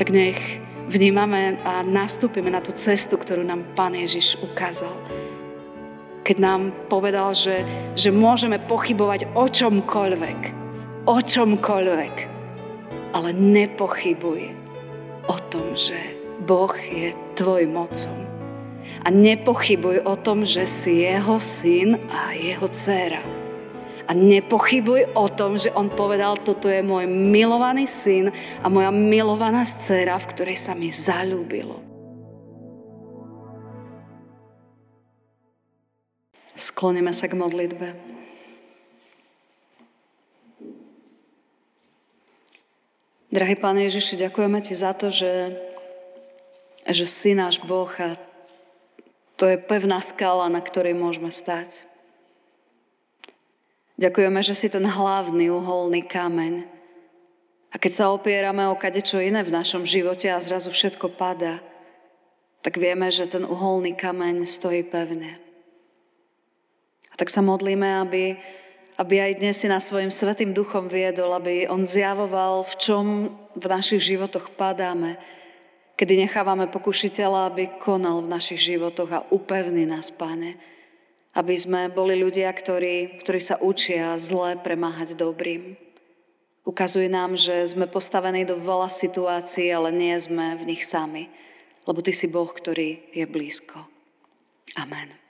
tak nech vnímame a nastúpime na tú cestu, ktorú nám Pán Ježiš ukázal. Keď nám povedal, že, že môžeme pochybovať o čomkoľvek, o čomkoľvek, ale nepochybuj o tom, že Boh je tvoj mocom. A nepochybuj o tom, že si jeho syn a jeho dcéra. A nepochybuj o tom, že on povedal, toto je môj milovaný syn a moja milovaná dcéra, v ktorej sa mi zalúbilo. Skloníme sa k modlitbe. Drahý Pán Ježiši, ďakujeme Ti za to, že, že si náš Boh a to je pevná skala, na ktorej môžeme stať. Ďakujeme, že si ten hlavný uholný kameň. A keď sa opierame o kadečo iné v našom živote a zrazu všetko padá, tak vieme, že ten uholný kameň stojí pevne. A tak sa modlíme, aby, aby aj dnes si nás svojim svetým duchom viedol, aby on zjavoval, v čom v našich životoch padáme, kedy nechávame pokušiteľa, aby konal v našich životoch a upevní nás, Pane. Aby sme boli ľudia, ktorí, ktorí sa učia zle premáhať dobrým. Ukazuje nám, že sme postavení do veľa situácií, ale nie sme v nich sami. Lebo Ty si Boh, ktorý je blízko. Amen.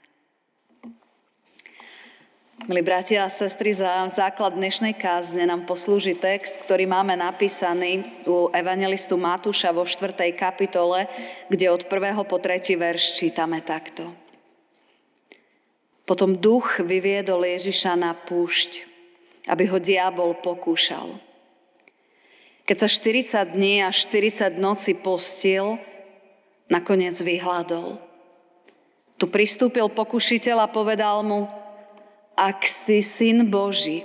Milí bratia a sestry, za základ dnešnej kázne nám poslúži text, ktorý máme napísaný u evangelistu Matúša vo 4. kapitole, kde od 1. po 3. verš čítame takto. Potom duch vyviedol Ježiša na púšť, aby ho diabol pokúšal. Keď sa 40 dní a 40 noci postil, nakoniec vyhľadol. Tu pristúpil pokušiteľ a povedal mu, ak si syn Boží,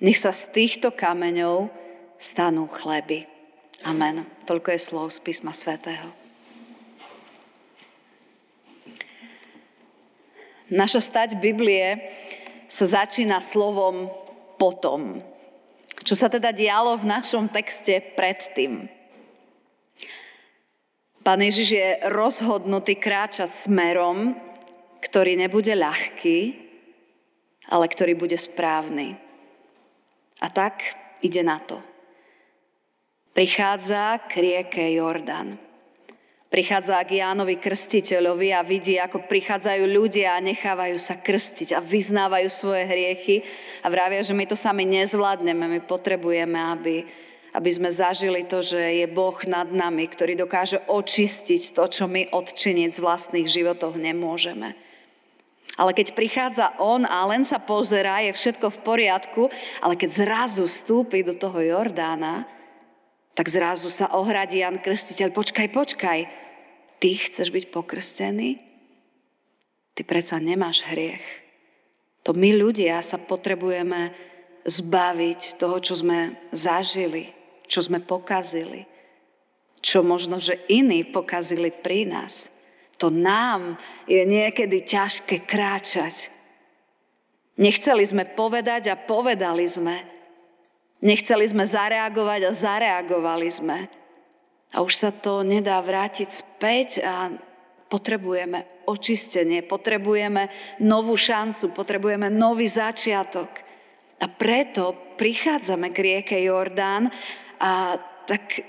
nech sa z týchto kameňov stanú chleby. Amen. Toľko je slov z písma svätého. Naša stať Biblie sa začína slovom potom. Čo sa teda dialo v našom texte predtým? Pán Ježiš je rozhodnutý kráčať smerom, ktorý nebude ľahký, ale ktorý bude správny. A tak ide na to. Prichádza k rieke Jordan. Prichádza k Jánovi Krstiteľovi a vidí, ako prichádzajú ľudia a nechávajú sa krstiť a vyznávajú svoje hriechy a vravia, že my to sami nezvládneme, my potrebujeme, aby, aby sme zažili to, že je Boh nad nami, ktorý dokáže očistiť to, čo my odčiniť z vlastných životov nemôžeme. Ale keď prichádza on a len sa pozerá, je všetko v poriadku, ale keď zrazu vstúpi do toho Jordána, tak zrazu sa ohradí Jan Krstiteľ, počkaj, počkaj, ty chceš byť pokrstený? Ty predsa nemáš hriech. To my ľudia sa potrebujeme zbaviť toho, čo sme zažili, čo sme pokazili, čo možno, že iní pokazili pri nás. To nám je niekedy ťažké kráčať. Nechceli sme povedať a povedali sme, Nechceli sme zareagovať a zareagovali sme. A už sa to nedá vrátiť späť a potrebujeme očistenie, potrebujeme novú šancu, potrebujeme nový začiatok. A preto prichádzame k rieke Jordán a tak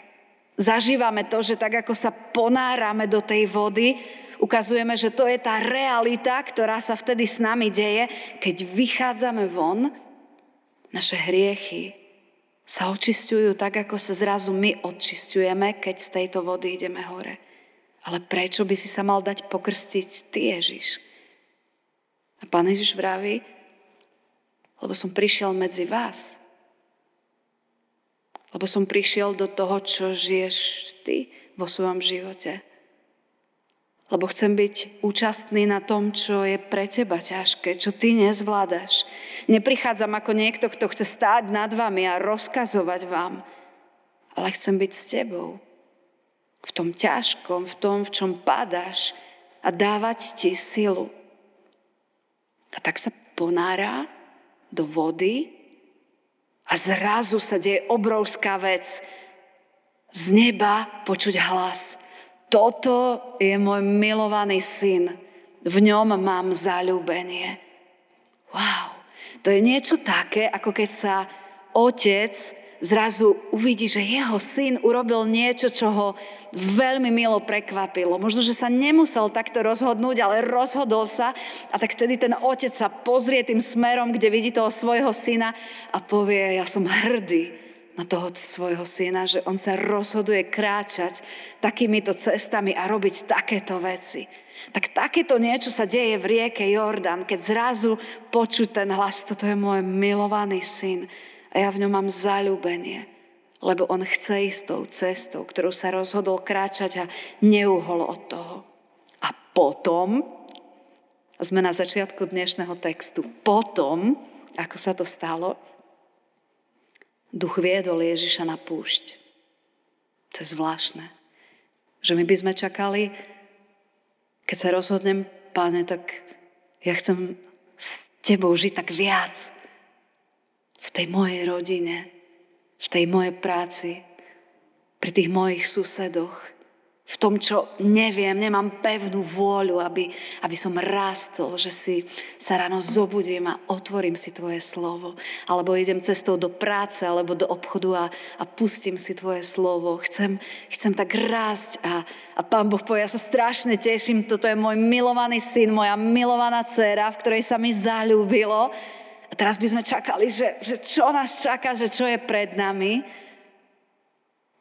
zažívame to, že tak ako sa ponárame do tej vody, ukazujeme, že to je tá realita, ktorá sa vtedy s nami deje, keď vychádzame von, naše hriechy sa očistujú tak, ako sa zrazu my očistujeme, keď z tejto vody ideme hore. Ale prečo by si sa mal dať pokrstiť ty, Ježiš? A pán Ježiš vraví, lebo som prišiel medzi vás. Lebo som prišiel do toho, čo žiješ ty vo svojom živote lebo chcem byť účastný na tom, čo je pre teba ťažké, čo ty nezvládaš. Neprichádzam ako niekto, kto chce stáť nad vami a rozkazovať vám, ale chcem byť s tebou. V tom ťažkom, v tom, v čom padáš a dávať ti silu. A tak sa ponára do vody a zrazu sa deje obrovská vec. z neba počuť hlas. Toto je môj milovaný syn. V ňom mám zalúbenie. Wow. To je niečo také, ako keď sa otec zrazu uvidí, že jeho syn urobil niečo, čo ho veľmi milo prekvapilo. Možno, že sa nemusel takto rozhodnúť, ale rozhodol sa a tak vtedy ten otec sa pozrie tým smerom, kde vidí toho svojho syna a povie, ja som hrdý na toho svojho syna, že on sa rozhoduje kráčať takýmito cestami a robiť takéto veci. Tak takéto niečo sa deje v rieke Jordan, keď zrazu počuť ten hlas, toto je môj milovaný syn a ja v ňom mám zalúbenie, lebo on chce ísť tou cestou, ktorú sa rozhodol kráčať a neuhol od toho. A potom, sme na začiatku dnešného textu, potom, ako sa to stalo, Duch viedol Ježiša na púšť. To je zvláštne. Že my by sme čakali, keď sa rozhodnem, páne, tak ja chcem s tebou žiť tak viac. V tej mojej rodine, v tej mojej práci, pri tých mojich susedoch, v tom, čo neviem, nemám pevnú vôľu, aby, aby som rástol, že si sa ráno zobudím a otvorím si Tvoje slovo. Alebo idem cestou do práce, alebo do obchodu a, a pustím si Tvoje slovo. Chcem, chcem tak rásť a, a Pán Boh povie, ja sa strašne teším, toto je môj milovaný syn, moja milovaná dcera, v ktorej sa mi zalúbilo. A teraz by sme čakali, že, že čo nás čaká, že čo je pred nami.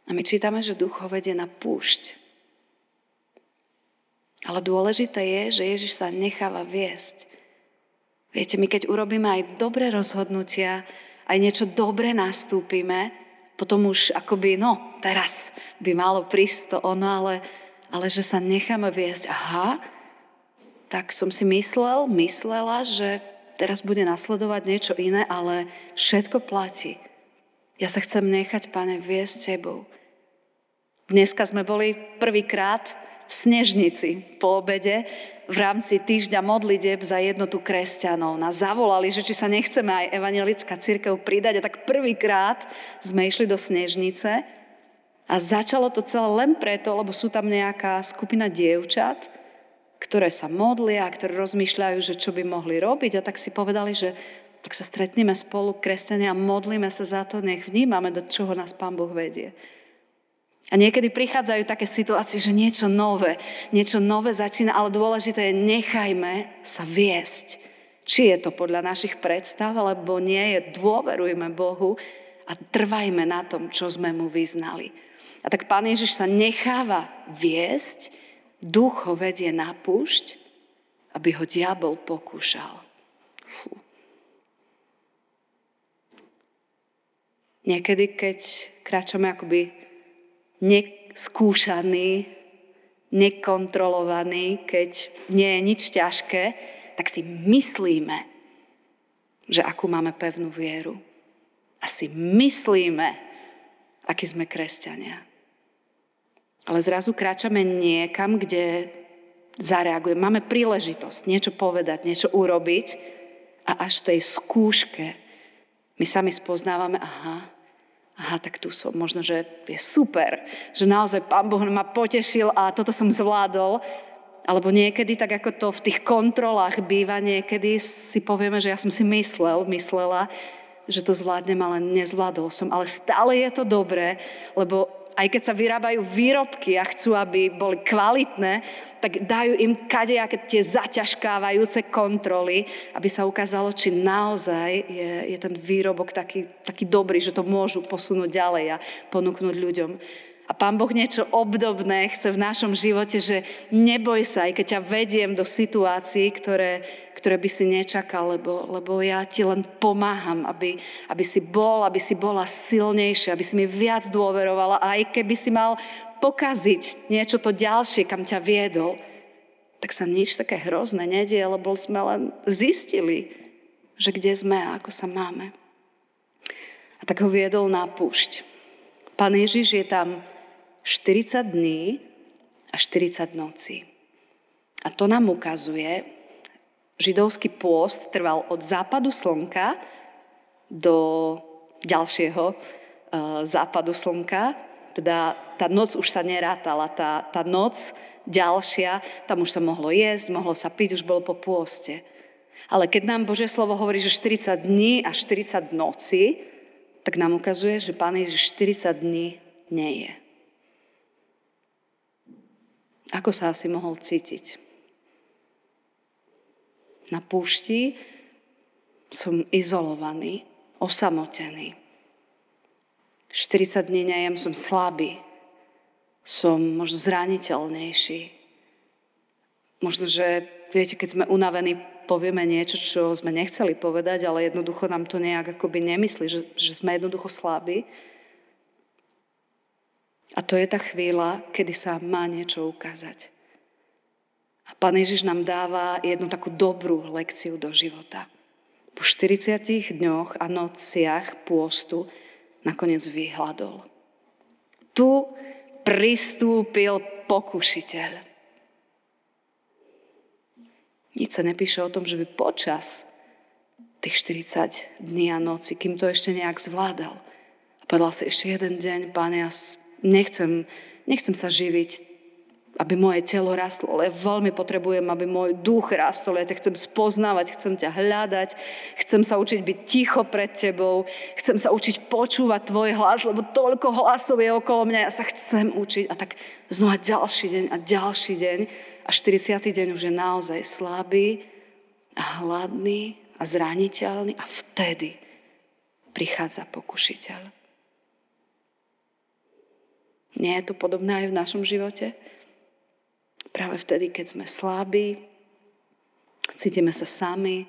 A my čítame, že duch ho vedie na púšť ale dôležité je, že Ježiš sa necháva viesť. Viete, my keď urobíme aj dobré rozhodnutia, aj niečo dobre nastúpime, potom už akoby, no, teraz by malo prísť to ono, ale, ale že sa necháme viesť. Aha, tak som si myslel, myslela, že teraz bude nasledovať niečo iné, ale všetko platí. Ja sa chcem nechať, pane, viesť tebou. Dneska sme boli prvýkrát v Snežnici po obede v rámci týždňa modlitieb za jednotu kresťanov. Nás zavolali, že či sa nechceme aj evangelická církev pridať a tak prvýkrát sme išli do Snežnice a začalo to celé len preto, lebo sú tam nejaká skupina dievčat, ktoré sa modlia, ktoré rozmýšľajú, že čo by mohli robiť a tak si povedali, že tak sa stretneme spolu, kresťania, a modlíme sa za to, nech vnímame, do čoho nás Pán Boh vedie. A niekedy prichádzajú také situácie, že niečo nové, niečo nové začína, ale dôležité je, nechajme sa viesť. Či je to podľa našich predstav, alebo nie je, dôverujme Bohu a trvajme na tom, čo sme mu vyznali. A tak Pán Ježiš sa necháva viesť, duch ho vedie na púšť, aby ho diabol pokúšal. Fú. Niekedy, keď kráčame akoby neskúšaný, nekontrolovaný, keď nie je nič ťažké, tak si myslíme, že akú máme pevnú vieru. A si myslíme, akí sme kresťania. Ale zrazu kráčame niekam, kde zareagujeme. Máme príležitosť niečo povedať, niečo urobiť a až v tej skúške my sami spoznávame, aha, aha, tak tu som, možno, že je super, že naozaj Pán Boh ma potešil a toto som zvládol. Alebo niekedy, tak ako to v tých kontrolách býva, niekedy si povieme, že ja som si myslel, myslela, že to zvládnem, ale nezvládol som. Ale stále je to dobré, lebo aj keď sa vyrábajú výrobky a chcú, aby boli kvalitné, tak dajú im kadejaké tie zaťažkávajúce kontroly, aby sa ukázalo, či naozaj je, je ten výrobok taký, taký dobrý, že to môžu posunúť ďalej a ponúknuť ľuďom. A Pán Boh niečo obdobné chce v našom živote, že neboj sa, aj keď ťa vediem do situácií, ktoré, ktoré by si nečakal, lebo, lebo ja ti len pomáham, aby, aby si bol, aby si bola silnejšia, aby si mi viac dôverovala, aj keby si mal pokaziť niečo to ďalšie, kam ťa viedol, tak sa nič také hrozné nedie, lebo sme len zistili, že kde sme a ako sa máme. A tak ho viedol na púšť. Pán Ježiš je tam 40 dní a 40 nocí. A to nám ukazuje, židovský pôst trval od západu slnka do ďalšieho uh, západu slnka, teda tá noc už sa nerátala, tá, tá noc ďalšia, tam už sa mohlo jesť, mohlo sa piť, už bolo po pôste. Ale keď nám Božie slovo hovorí, že 40 dní a 40 noci, tak nám ukazuje, že Pán Ježiš 40 dní nie je. Ako sa asi mohol cítiť? Na púšti som izolovaný, osamotený. 40 dní nejem, som slabý. Som možno zraniteľnejší. Možno, že viete, keď sme unavení, povieme niečo, čo sme nechceli povedať, ale jednoducho nám to nejak akoby nemyslí, že, že sme jednoducho slabí. A to je tá chvíľa, kedy sa má niečo ukázať. A Pán Ježiš nám dáva jednu takú dobrú lekciu do života. Po 40 dňoch a nociach pôstu nakoniec vyhľadol. Tu pristúpil pokušiteľ. Nič sa nepíše o tom, že by počas tých 40 dní a noci, kým to ešte nejak zvládal. A povedal si ešte jeden deň, pán, ja nechcem, nechcem sa živiť aby moje telo rastlo, ale veľmi potrebujem, aby môj duch rastol. Ja ťa chcem spoznávať, chcem ťa hľadať, chcem sa učiť byť ticho pred tebou, chcem sa učiť počúvať tvoj hlas, lebo toľko hlasov je okolo mňa, ja sa chcem učiť. A tak znova ďalší deň a ďalší deň a 40. deň už je naozaj slabý a hladný a zraniteľný a vtedy prichádza pokušiteľ. Nie je to podobné aj v našom živote? Práve vtedy, keď sme slabí, cítime sa sami,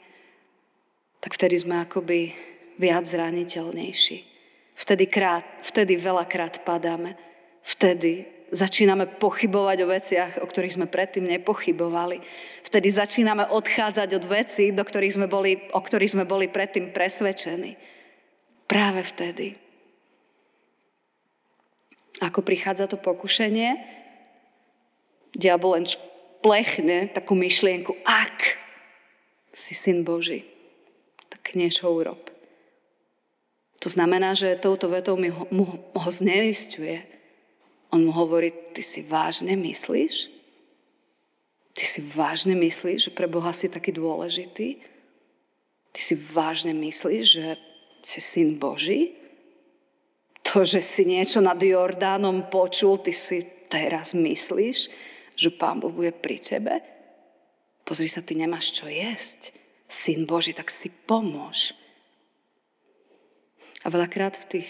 tak vtedy sme akoby viac zraniteľnejší. Vtedy, krát, vtedy veľakrát padáme. Vtedy začíname pochybovať o veciach, o ktorých sme predtým nepochybovali. Vtedy začíname odchádzať od vecí, do ktorých sme boli, o ktorých sme boli predtým presvedčení. Práve vtedy. Ako prichádza to pokušenie? diabol len plechne takú myšlienku, ak si syn Boží, tak niečo urob. To znamená, že touto vetou mi ho, mu, ho zneistuje. On mu hovorí, ty si vážne myslíš? Ty si vážne myslíš, že pre Boha si taký dôležitý? Ty si vážne myslíš, že si syn Boží? To, že si niečo nad Jordánom počul, ty si teraz myslíš? že Pán Boh bude pri tebe? Pozri sa, ty nemáš čo jesť. Syn Boží, tak si pomôž. A veľakrát v tých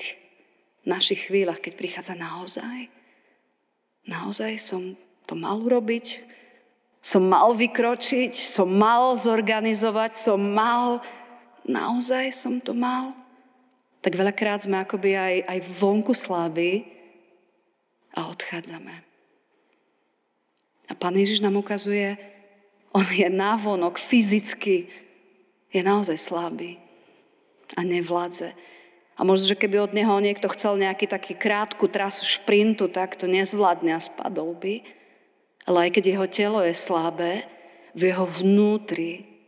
našich chvíľach, keď prichádza naozaj, naozaj som to mal urobiť, som mal vykročiť, som mal zorganizovať, som mal, naozaj som to mal. Tak veľakrát sme akoby aj, aj vonku slabí a odchádzame. A Pán Ježiš nám ukazuje, on je návonok fyzicky, je naozaj slabý a nevládze. A možno, že keby od neho niekto chcel nejaký taký krátku trasu šprintu, tak to nezvládne a spadol by. Ale aj keď jeho telo je slabé, v jeho vnútri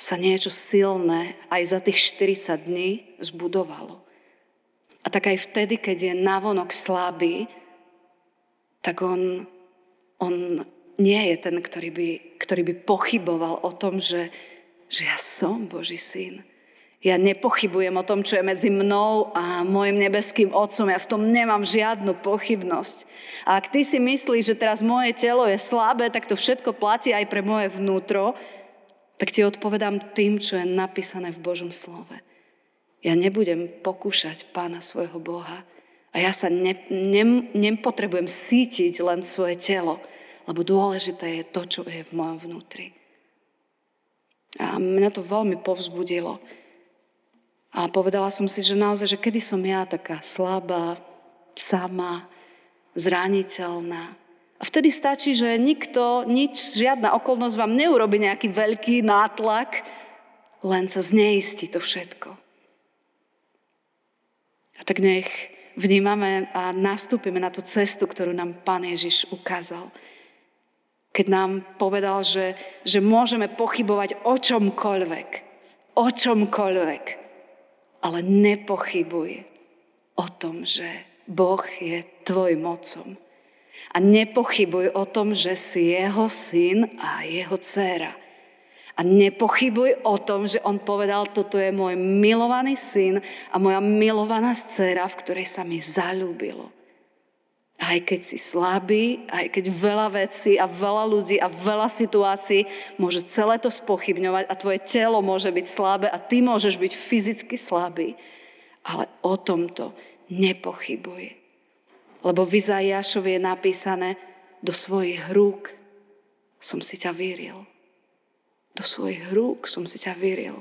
sa niečo silné aj za tých 40 dní zbudovalo. A tak aj vtedy, keď je navonok slabý, tak on on nie je ten, ktorý by, ktorý by pochyboval o tom, že, že ja som Boží syn. Ja nepochybujem o tom, čo je medzi mnou a môjim nebeským otcom. Ja v tom nemám žiadnu pochybnosť. A ak ty si myslíš, že teraz moje telo je slabé, tak to všetko platí aj pre moje vnútro, tak ti odpovedám tým, čo je napísané v Božom slove. Ja nebudem pokúšať pána svojho Boha, a ja sa ne, ne, nepotrebujem sítiť len svoje telo, lebo dôležité je to, čo je v mojom vnútri. A mňa to veľmi povzbudilo. A povedala som si, že naozaj, že kedy som ja taká slabá, sama, zraniteľná. A vtedy stačí, že nikto, nič, žiadna okolnosť vám neurobi nejaký veľký nátlak, len sa zneistí to všetko. A tak nech vnímame a nastúpime na tú cestu, ktorú nám Pán Ježiš ukázal. Keď nám povedal, že, že môžeme pochybovať o čomkoľvek, o čomkoľvek, ale nepochybuj o tom, že Boh je tvojim otcom. A nepochybuj o tom, že si jeho syn a jeho dcéra. A nepochybuj o tom, že on povedal, toto je môj milovaný syn a moja milovaná dcéra, v ktorej sa mi zalúbilo. Aj keď si slabý, aj keď veľa vecí a veľa ľudí a veľa situácií môže celé to spochybňovať a tvoje telo môže byť slabé a ty môžeš byť fyzicky slabý. Ale o tomto nepochybuj. Lebo v Izajašovi je napísané, do svojich rúk som si ťa vyril. Do svojich rúk som si ťa vyril.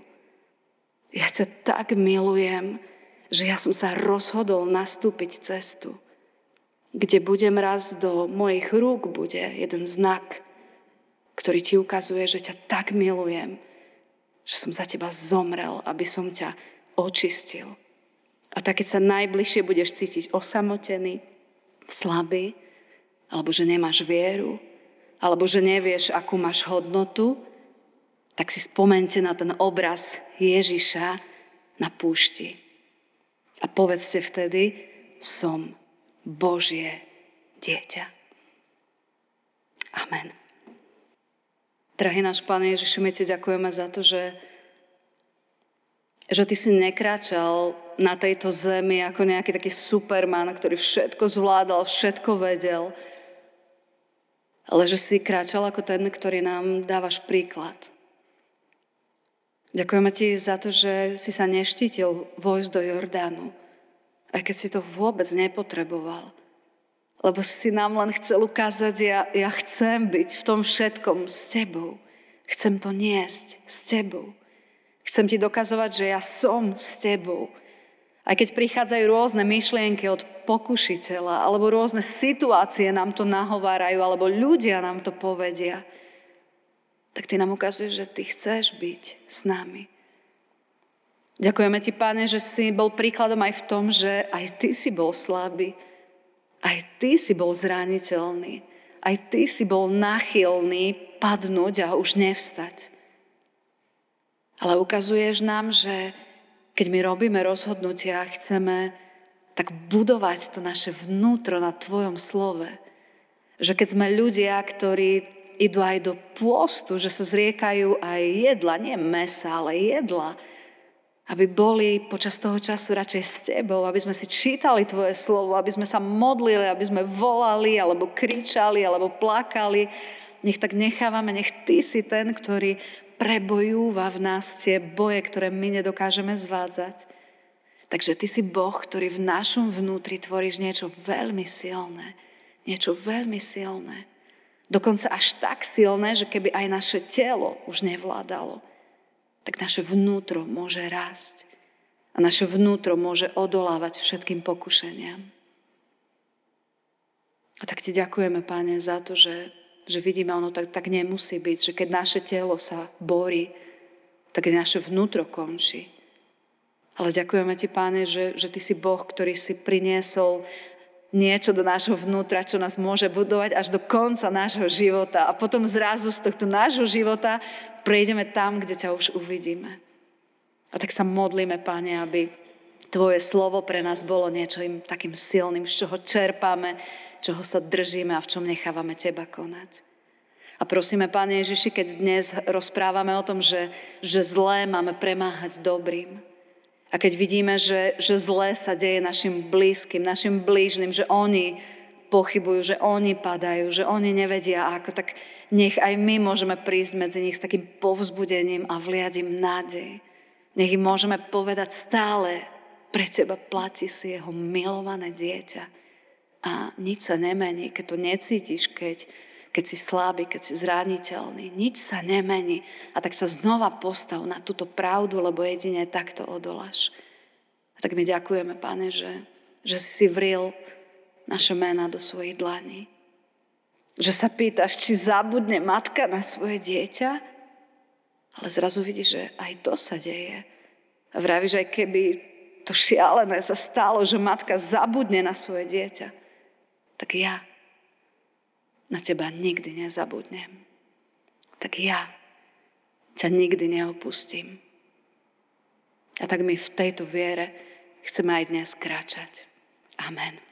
Ja ťa tak milujem, že ja som sa rozhodol nastúpiť cestu kde budem raz do mojich rúk, bude jeden znak, ktorý ti ukazuje, že ťa tak milujem, že som za teba zomrel, aby som ťa očistil. A tak, keď sa najbližšie budeš cítiť osamotený, slabý, alebo že nemáš vieru, alebo že nevieš, akú máš hodnotu, tak si spomente na ten obraz Ježiša na púšti. A povedzte vtedy, som Božie dieťa. Amen. Drahý náš Pane Ježišu, my Ti ďakujeme za to, že, že Ty si nekráčal na tejto zemi ako nejaký taký superman, ktorý všetko zvládal, všetko vedel, ale že si kráčal ako ten, ktorý nám dávaš príklad. Ďakujeme Ti za to, že si sa neštítil vojsť do Jordánu, aj keď si to vôbec nepotreboval. Lebo si nám len chcel ukázať, ja, ja chcem byť v tom všetkom s tebou. Chcem to niesť s tebou. Chcem ti dokazovať, že ja som s tebou. Aj keď prichádzajú rôzne myšlienky od pokušiteľa, alebo rôzne situácie nám to nahovárajú, alebo ľudia nám to povedia, tak ty nám ukazuješ, že ty chceš byť s nami. Ďakujeme ti, Pane, že si bol príkladom aj v tom, že aj ty si bol slabý. Aj ty si bol zraniteľný. Aj ty si bol nachylný padnúť a už nevstať. Ale ukazuješ nám, že keď my robíme rozhodnutia a chceme tak budovať to naše vnútro na Tvojom slove, že keď sme ľudia, ktorí idú aj do pôstu, že sa zriekajú aj jedla, nie mesa, ale jedla, aby boli počas toho času radšej s tebou, aby sme si čítali tvoje slovo, aby sme sa modlili, aby sme volali, alebo kričali, alebo plakali. Nech tak nechávame, nech ty si ten, ktorý prebojúva v nás tie boje, ktoré my nedokážeme zvádzať. Takže ty si Boh, ktorý v našom vnútri tvoríš niečo veľmi silné. Niečo veľmi silné. Dokonca až tak silné, že keby aj naše telo už nevládalo, tak naše vnútro môže rásť a naše vnútro môže odolávať všetkým pokušeniam. A tak ti ďakujeme, Pane, za to, že, že vidíme, ono tak, tak nemusí byť, že keď naše telo sa borí, tak naše vnútro končí. Ale ďakujeme ti, Páne, že, že ty si Boh, ktorý si priniesol niečo do nášho vnútra, čo nás môže budovať až do konca nášho života. A potom zrazu z tohto nášho života prejdeme tam, kde ťa už uvidíme. A tak sa modlíme, Pane, aby Tvoje slovo pre nás bolo niečo takým silným, z čoho čerpáme, čoho sa držíme a v čom nechávame Teba konať. A prosíme, Pane Ježiši, keď dnes rozprávame o tom, že, že zlé máme premáhať dobrým, a keď vidíme, že, že zlé sa deje našim blízkym, našim blížnym, že oni pochybujú, že oni padajú, že oni nevedia ako, tak nech aj my môžeme prísť medzi nich s takým povzbudením a vliať im nádej. Nech im môžeme povedať stále, pre teba platí si jeho milované dieťa. A nič sa nemení, keď to necítiš, keď, keď si slabý, keď si zraniteľný. Nič sa nemení. A tak sa znova postav na túto pravdu, lebo jedine takto odoláš. A tak my ďakujeme, Pane, že, že si si vril naše mena do svojich dlaní. Že sa pýtaš, či zabudne matka na svoje dieťa, ale zrazu vidíš, že aj to sa deje. A vravíš, aj keby to šialené sa stalo, že matka zabudne na svoje dieťa, tak ja na teba nikdy nezabudnem. Tak ja ťa nikdy neopustím. A tak my v tejto viere chceme aj dnes kráčať. Amen.